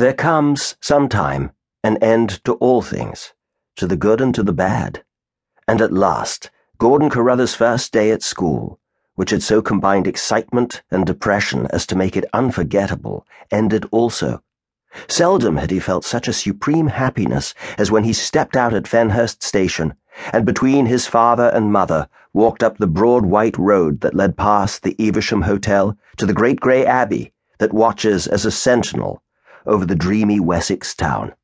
There comes, sometime, an end to all things, to the good and to the bad. And at last, Gordon Carruthers' first day at school, which had so combined excitement and depression as to make it unforgettable, ended also. Seldom had he felt such a supreme happiness as when he stepped out at Fenhurst Station and between his father and mother walked up the broad white road that led past the Evesham Hotel to the great grey Abbey that watches as a sentinel over the dreamy Wessex town.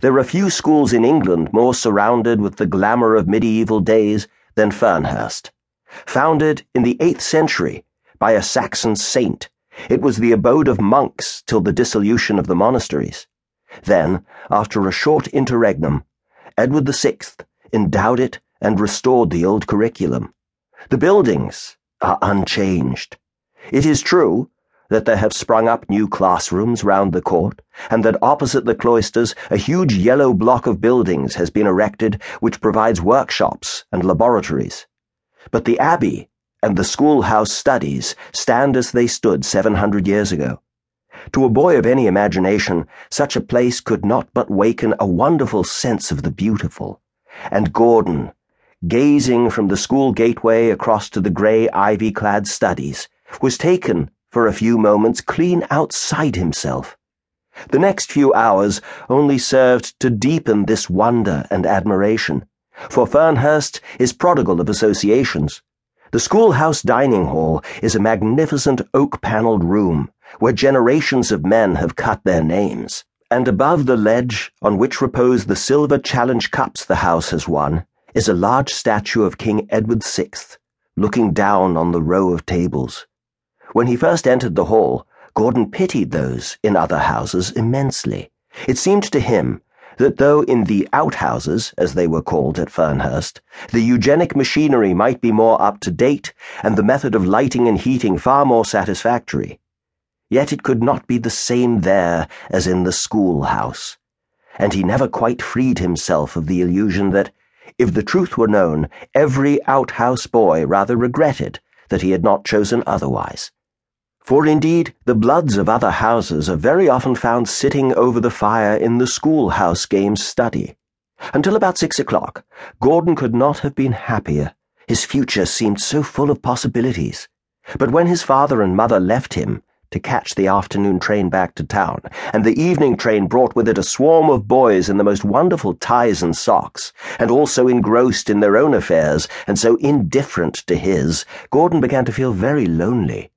There are few schools in England more surrounded with the glamour of medieval days than Fernhurst. Founded in the eighth century by a Saxon saint, it was the abode of monks till the dissolution of the monasteries. Then, after a short interregnum, Edward VI endowed it and restored the old curriculum. The buildings are unchanged. It is true that there have sprung up new classrooms round the court, and that opposite the cloisters a huge yellow block of buildings has been erected which provides workshops and laboratories. But the abbey and the schoolhouse studies stand as they stood seven hundred years ago. To a boy of any imagination, such a place could not but waken a wonderful sense of the beautiful. And Gordon, gazing from the school gateway across to the grey ivy clad studies, was taken for a few moments clean outside himself. The next few hours only served to deepen this wonder and admiration, for Fernhurst is prodigal of associations. The schoolhouse dining hall is a magnificent oak panelled room where generations of men have cut their names, and above the ledge on which repose the silver challenge cups the house has won is a large statue of King Edward VI, looking down on the row of tables. When he first entered the hall, Gordon pitied those in other houses immensely. It seemed to him that though in the outhouses, as they were called at Fernhurst, the eugenic machinery might be more up to date and the method of lighting and heating far more satisfactory, yet it could not be the same there as in the schoolhouse, and he never quite freed himself of the illusion that, if the truth were known, every outhouse boy rather regretted that he had not chosen otherwise. For indeed, the bloods of other houses are very often found sitting over the fire in the schoolhouse games study. Until about six o'clock, Gordon could not have been happier. His future seemed so full of possibilities. But when his father and mother left him to catch the afternoon train back to town, and the evening train brought with it a swarm of boys in the most wonderful ties and socks, and all so engrossed in their own affairs and so indifferent to his, Gordon began to feel very lonely.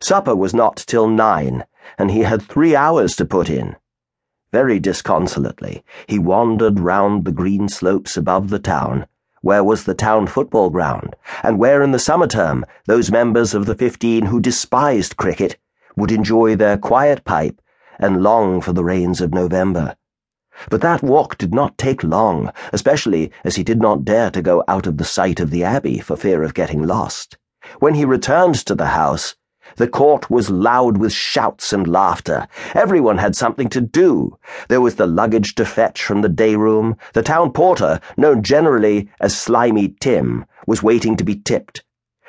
Supper was not till nine, and he had three hours to put in. Very disconsolately, he wandered round the green slopes above the town, where was the town football ground, and where in the summer term those members of the fifteen who despised cricket would enjoy their quiet pipe and long for the rains of November. But that walk did not take long, especially as he did not dare to go out of the sight of the Abbey for fear of getting lost. When he returned to the house, the court was loud with shouts and laughter. Everyone had something to do. There was the luggage to fetch from the day room. The town porter, known generally as Slimy Tim, was waiting to be tipped.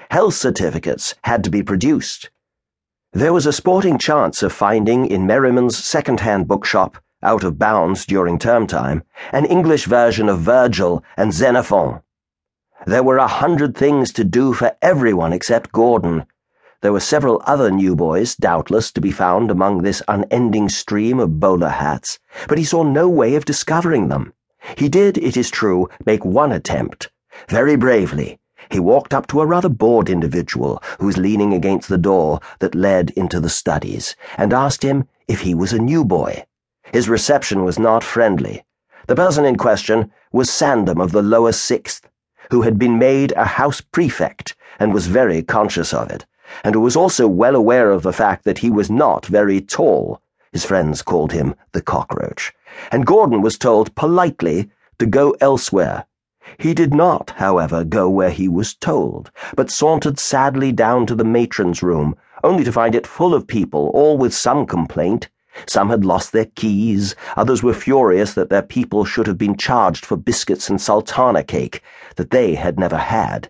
Health certificates had to be produced. There was a sporting chance of finding in Merriman's second-hand bookshop, out of bounds during term time, an English version of Virgil and Xenophon. There were a hundred things to do for everyone except Gordon there were several other new boys, doubtless, to be found among this unending stream of bowler hats, but he saw no way of discovering them. He did, it is true, make one attempt. Very bravely, he walked up to a rather bored individual who was leaning against the door that led into the studies, and asked him if he was a new boy. His reception was not friendly. The person in question was Sandom of the lower sixth, who had been made a house prefect and was very conscious of it and who was also well aware of the fact that he was not very tall. His friends called him the cockroach, and Gordon was told politely to go elsewhere. He did not, however, go where he was told, but sauntered sadly down to the matron's room, only to find it full of people, all with some complaint. Some had lost their keys, others were furious that their people should have been charged for biscuits and sultana cake that they had never had